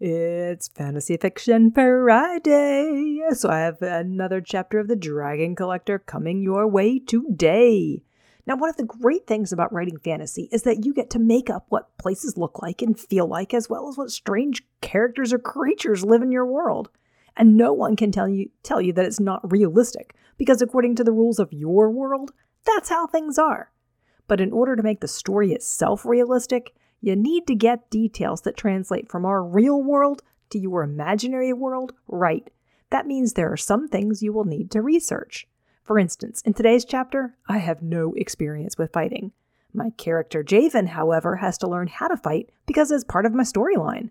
It's Fantasy Fiction Friday, so I have another chapter of The Dragon Collector coming your way today. Now, one of the great things about writing fantasy is that you get to make up what places look like and feel like, as well as what strange characters or creatures live in your world. And no one can tell you tell you that it's not realistic, because according to the rules of your world, that's how things are. But in order to make the story itself realistic, you need to get details that translate from our real world to your imaginary world right. That means there are some things you will need to research. For instance, in today's chapter, I have no experience with fighting. My character Javen, however, has to learn how to fight because it's part of my storyline.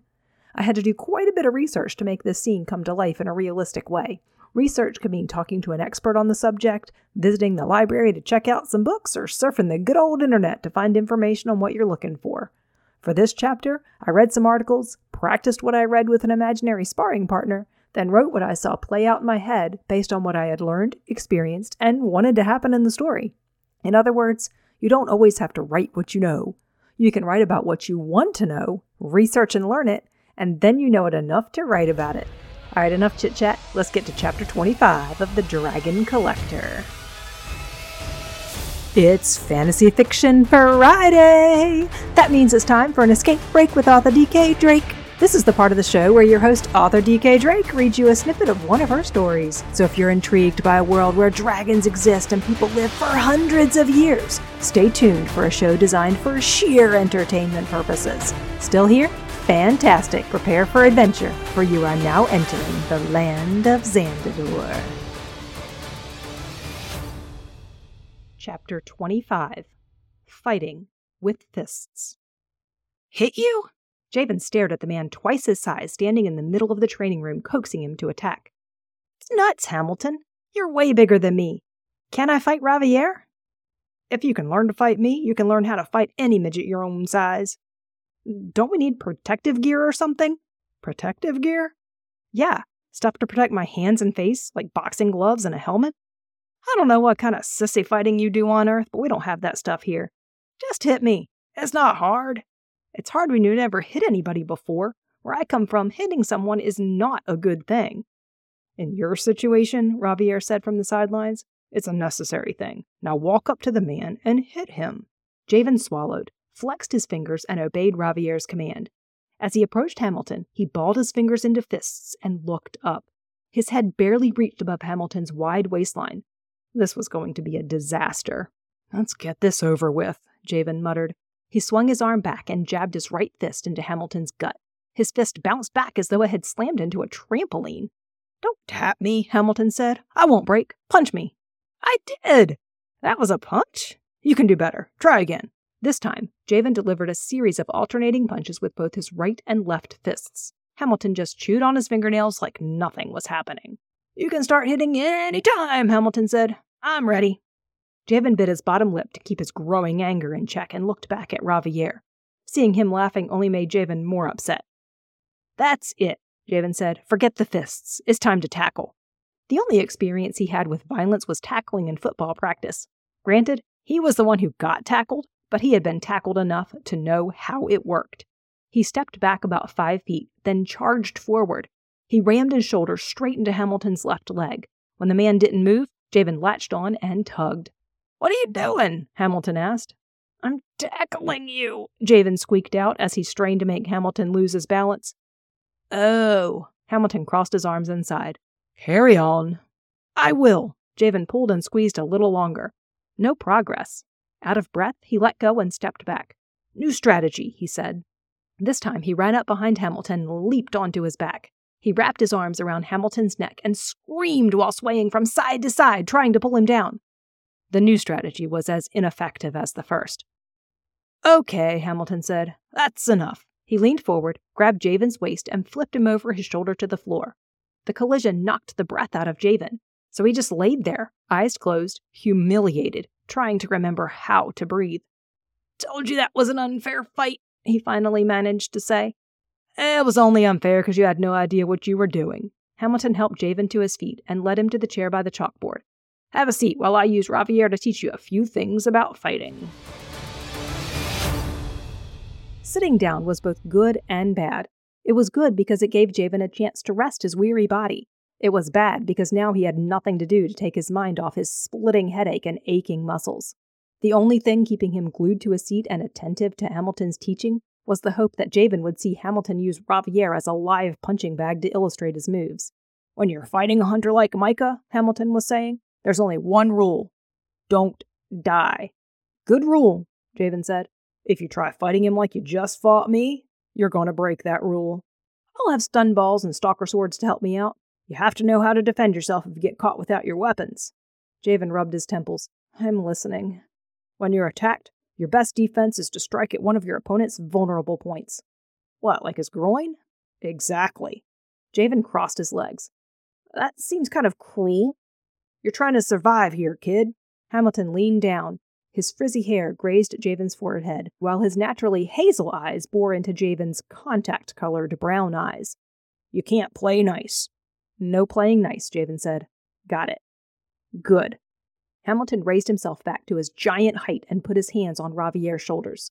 I had to do quite a bit of research to make this scene come to life in a realistic way. Research could mean talking to an expert on the subject, visiting the library to check out some books, or surfing the good old internet to find information on what you're looking for. For this chapter, I read some articles, practiced what I read with an imaginary sparring partner, then wrote what I saw play out in my head based on what I had learned, experienced, and wanted to happen in the story. In other words, you don't always have to write what you know. You can write about what you want to know, research and learn it, and then you know it enough to write about it. All right, enough chit chat. Let's get to chapter 25 of The Dragon Collector. It's Fantasy Fiction Friday! That means it's time for an escape break with author DK Drake. This is the part of the show where your host, author DK Drake, reads you a snippet of one of her stories. So if you're intrigued by a world where dragons exist and people live for hundreds of years, stay tuned for a show designed for sheer entertainment purposes. Still here? Fantastic! Prepare for adventure, for you are now entering the land of Zandador. Chapter 25 Fighting with Fists. Hit you? Javen stared at the man twice his size standing in the middle of the training room, coaxing him to attack. It's nuts, Hamilton. You're way bigger than me. Can I fight Ravier? If you can learn to fight me, you can learn how to fight any midget your own size. Don't we need protective gear or something? Protective gear? Yeah, stuff to protect my hands and face, like boxing gloves and a helmet. I don't know what kind of sissy fighting you do on Earth, but we don't have that stuff here. Just hit me. It's not hard. It's hard when you never hit anybody before. Where I come from, hitting someone is not a good thing. In your situation, Ravier said from the sidelines, it's a necessary thing. Now walk up to the man and hit him. Javen swallowed, flexed his fingers, and obeyed Ravier's command. As he approached Hamilton, he balled his fingers into fists and looked up. His head barely reached above Hamilton's wide waistline, this was going to be a disaster. Let's get this over with, Javen muttered. He swung his arm back and jabbed his right fist into Hamilton's gut. His fist bounced back as though it had slammed into a trampoline. Don't tap me, Hamilton said. I won't break. Punch me. I did. That was a punch? You can do better. Try again. This time, Javen delivered a series of alternating punches with both his right and left fists. Hamilton just chewed on his fingernails like nothing was happening. You can start hitting any time, Hamilton said. I'm ready. Javen bit his bottom lip to keep his growing anger in check and looked back at Ravier. Seeing him laughing only made Javen more upset. That's it, Javen said. Forget the fists. It's time to tackle. The only experience he had with violence was tackling in football practice. Granted, he was the one who got tackled, but he had been tackled enough to know how it worked. He stepped back about five feet, then charged forward, he rammed his shoulder straight into Hamilton's left leg. When the man didn't move, Javen latched on and tugged. What are you doing? Hamilton asked. I'm tackling you, Javen squeaked out as he strained to make Hamilton lose his balance. Oh, Hamilton crossed his arms and sighed. Carry on. I will. Javen pulled and squeezed a little longer. No progress. Out of breath, he let go and stepped back. New strategy, he said. This time he ran up behind Hamilton and leaped onto his back. He wrapped his arms around Hamilton's neck and screamed while swaying from side to side, trying to pull him down. The new strategy was as ineffective as the first. Okay, Hamilton said. That's enough. He leaned forward, grabbed Javen's waist, and flipped him over his shoulder to the floor. The collision knocked the breath out of Javen, so he just laid there, eyes closed, humiliated, trying to remember how to breathe. Told you that was an unfair fight, he finally managed to say. Eh, it was only unfair because you had no idea what you were doing. Hamilton helped Javen to his feet and led him to the chair by the chalkboard. Have a seat while I use Ravier to teach you a few things about fighting. Sitting down was both good and bad. It was good because it gave Javen a chance to rest his weary body. It was bad because now he had nothing to do to take his mind off his splitting headache and aching muscles. The only thing keeping him glued to a seat and attentive to Hamilton's teaching was the hope that Javen would see Hamilton use Ravier as a live punching bag to illustrate his moves. When you're fighting a hunter like Micah, Hamilton was saying, there's only one rule don't die. Good rule, Javen said. If you try fighting him like you just fought me, you're going to break that rule. I'll have stun balls and stalker swords to help me out. You have to know how to defend yourself if you get caught without your weapons. Javen rubbed his temples. I'm listening. When you're attacked, your best defense is to strike at one of your opponent's vulnerable points. What, like his groin? Exactly. Javen crossed his legs. That seems kind of cruel. You're trying to survive here, kid. Hamilton leaned down. His frizzy hair grazed Javen's forehead, while his naturally hazel eyes bore into Javen's contact colored brown eyes. You can't play nice. No playing nice, Javen said. Got it. Good. Hamilton raised himself back to his giant height and put his hands on Ravier's shoulders.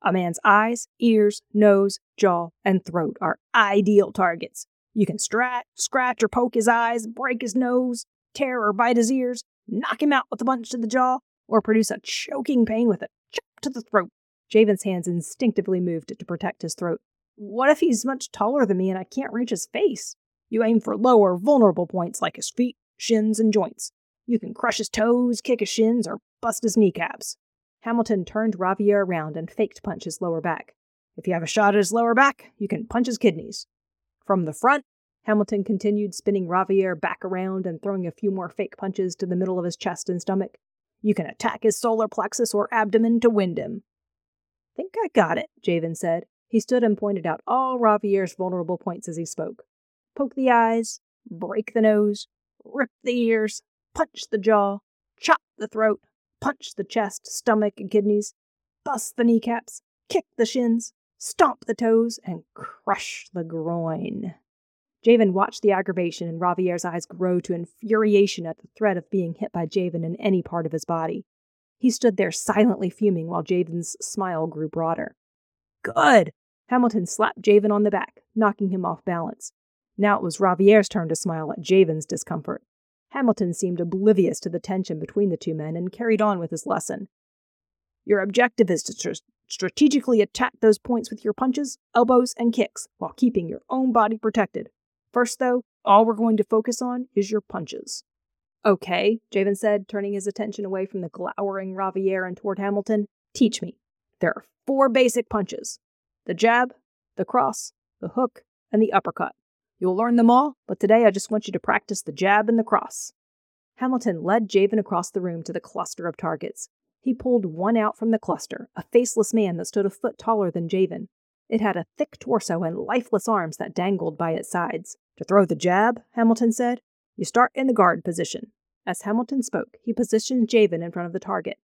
A man's eyes, ears, nose, jaw, and throat are ideal targets. You can strat, scratch or poke his eyes, break his nose, tear or bite his ears, knock him out with a punch to the jaw, or produce a choking pain with a chop to the throat. Javen's hands instinctively moved to protect his throat. What if he's much taller than me and I can't reach his face? You aim for lower, vulnerable points like his feet, shins, and joints. You can crush his toes, kick his shins, or bust his kneecaps. Hamilton turned Ravier around and faked punch his lower back. If you have a shot at his lower back, you can punch his kidneys. From the front, Hamilton continued spinning Ravier back around and throwing a few more fake punches to the middle of his chest and stomach. You can attack his solar plexus or abdomen to wind him. Think I got it, Javen said. He stood and pointed out all Ravier's vulnerable points as he spoke. Poke the eyes, break the nose, rip the ears, punch the jaw, chop the throat, punch the chest, stomach, and kidneys, bust the kneecaps, kick the shins, stomp the toes, and crush the groin. Javen watched the aggravation in Ravier's eyes grow to infuriation at the threat of being hit by Javen in any part of his body. He stood there silently fuming while Javen's smile grew broader. Good! Hamilton slapped Javen on the back, knocking him off balance. Now it was Ravier's turn to smile at Javen's discomfort. Hamilton seemed oblivious to the tension between the two men and carried on with his lesson. Your objective is to tr- strategically attack those points with your punches, elbows, and kicks while keeping your own body protected. First, though, all we're going to focus on is your punches. Okay, Javen said, turning his attention away from the glowering Ravier and toward Hamilton. Teach me. There are four basic punches the jab, the cross, the hook, and the uppercut. You'll learn them all, but today I just want you to practice the jab and the cross. Hamilton led Javen across the room to the cluster of targets. He pulled one out from the cluster, a faceless man that stood a foot taller than Javen. It had a thick torso and lifeless arms that dangled by its sides. To throw the jab, Hamilton said, you start in the guard position. As Hamilton spoke, he positioned Javen in front of the target.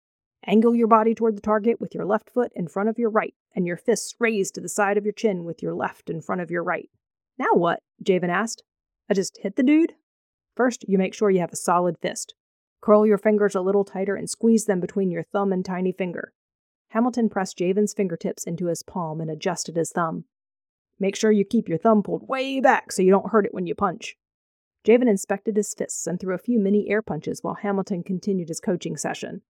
Angle your body toward the target with your left foot in front of your right, and your fists raised to the side of your chin with your left in front of your right. Now what? Javen asked. I just hit the dude? First, you make sure you have a solid fist. Curl your fingers a little tighter and squeeze them between your thumb and tiny finger. Hamilton pressed Javen's fingertips into his palm and adjusted his thumb. Make sure you keep your thumb pulled way back so you don't hurt it when you punch. Javen inspected his fists and threw a few mini air punches while Hamilton continued his coaching session.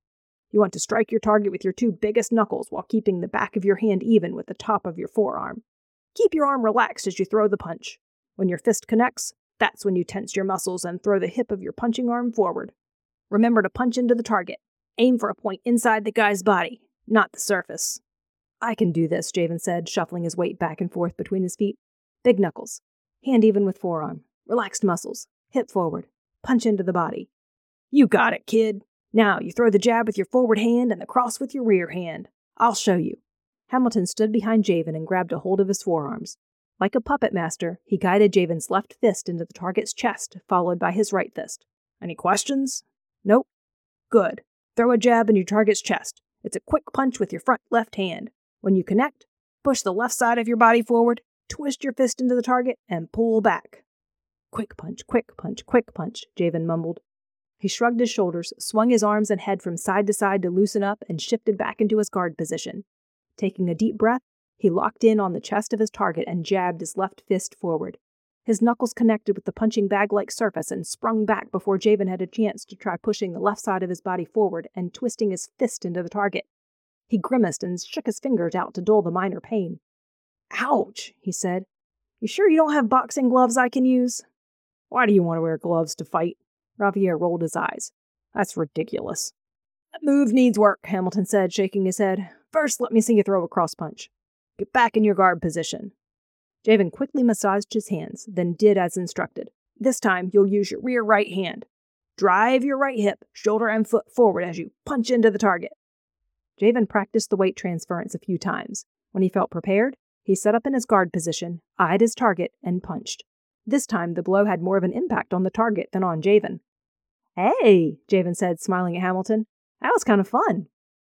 You want to strike your target with your two biggest knuckles while keeping the back of your hand even with the top of your forearm. Keep your arm relaxed as you throw the punch. When your fist connects, that's when you tense your muscles and throw the hip of your punching arm forward. Remember to punch into the target. Aim for a point inside the guy's body, not the surface. I can do this, Javen said, shuffling his weight back and forth between his feet. Big knuckles. Hand even with forearm. Relaxed muscles. Hip forward. Punch into the body. You got it, kid. Now you throw the jab with your forward hand and the cross with your rear hand. I'll show you. Hamilton stood behind Javen and grabbed a hold of his forearms. Like a puppet master, he guided Javen's left fist into the target's chest, followed by his right fist. Any questions? Nope. Good. Throw a jab in your target's chest. It's a quick punch with your front left hand. When you connect, push the left side of your body forward, twist your fist into the target, and pull back. Quick punch, quick punch, quick punch, Javen mumbled. He shrugged his shoulders, swung his arms and head from side to side to loosen up, and shifted back into his guard position. Taking a deep breath, He locked in on the chest of his target and jabbed his left fist forward. His knuckles connected with the punching bag like surface and sprung back before Javen had a chance to try pushing the left side of his body forward and twisting his fist into the target. He grimaced and shook his fingers out to dull the minor pain. Ouch, he said. You sure you don't have boxing gloves I can use? Why do you want to wear gloves to fight? Ravier rolled his eyes. That's ridiculous. That move needs work, Hamilton said, shaking his head. First, let me see you throw a cross punch. Get back in your guard position. Javen quickly massaged his hands, then did as instructed. This time, you'll use your rear right hand. Drive your right hip, shoulder, and foot forward as you punch into the target. Javen practiced the weight transference a few times. When he felt prepared, he set up in his guard position, eyed his target, and punched. This time, the blow had more of an impact on the target than on Javen. Hey, Javen said, smiling at Hamilton. That was kind of fun.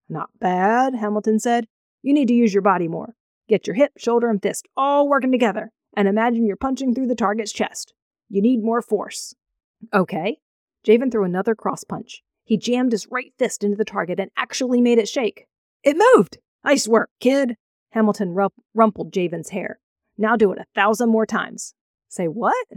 Not bad, Hamilton said. You need to use your body more. Get your hip, shoulder, and fist all working together, and imagine you're punching through the target's chest. You need more force. Okay. Javen threw another cross punch. He jammed his right fist into the target and actually made it shake. It moved! Nice work, kid! Hamilton rumpled Javen's hair. Now do it a thousand more times. Say what?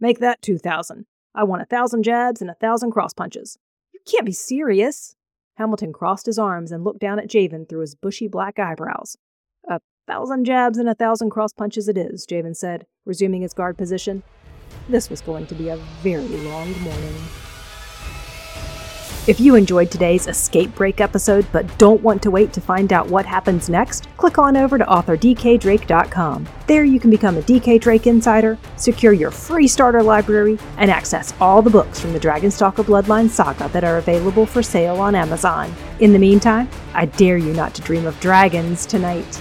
Make that two thousand. I want a thousand jabs and a thousand cross punches. You can't be serious. Hamilton crossed his arms and looked down at Javen through his bushy black eyebrows. A thousand jabs and a thousand cross punches it is, Javen said, resuming his guard position. This was going to be a very long morning. If you enjoyed today's Escape Break episode but don't want to wait to find out what happens next, click on over to authordkdrake.com. There you can become a DK Drake Insider, secure your free starter library, and access all the books from the Dragonstalker Bloodline saga that are available for sale on Amazon. In the meantime, I dare you not to dream of dragons tonight.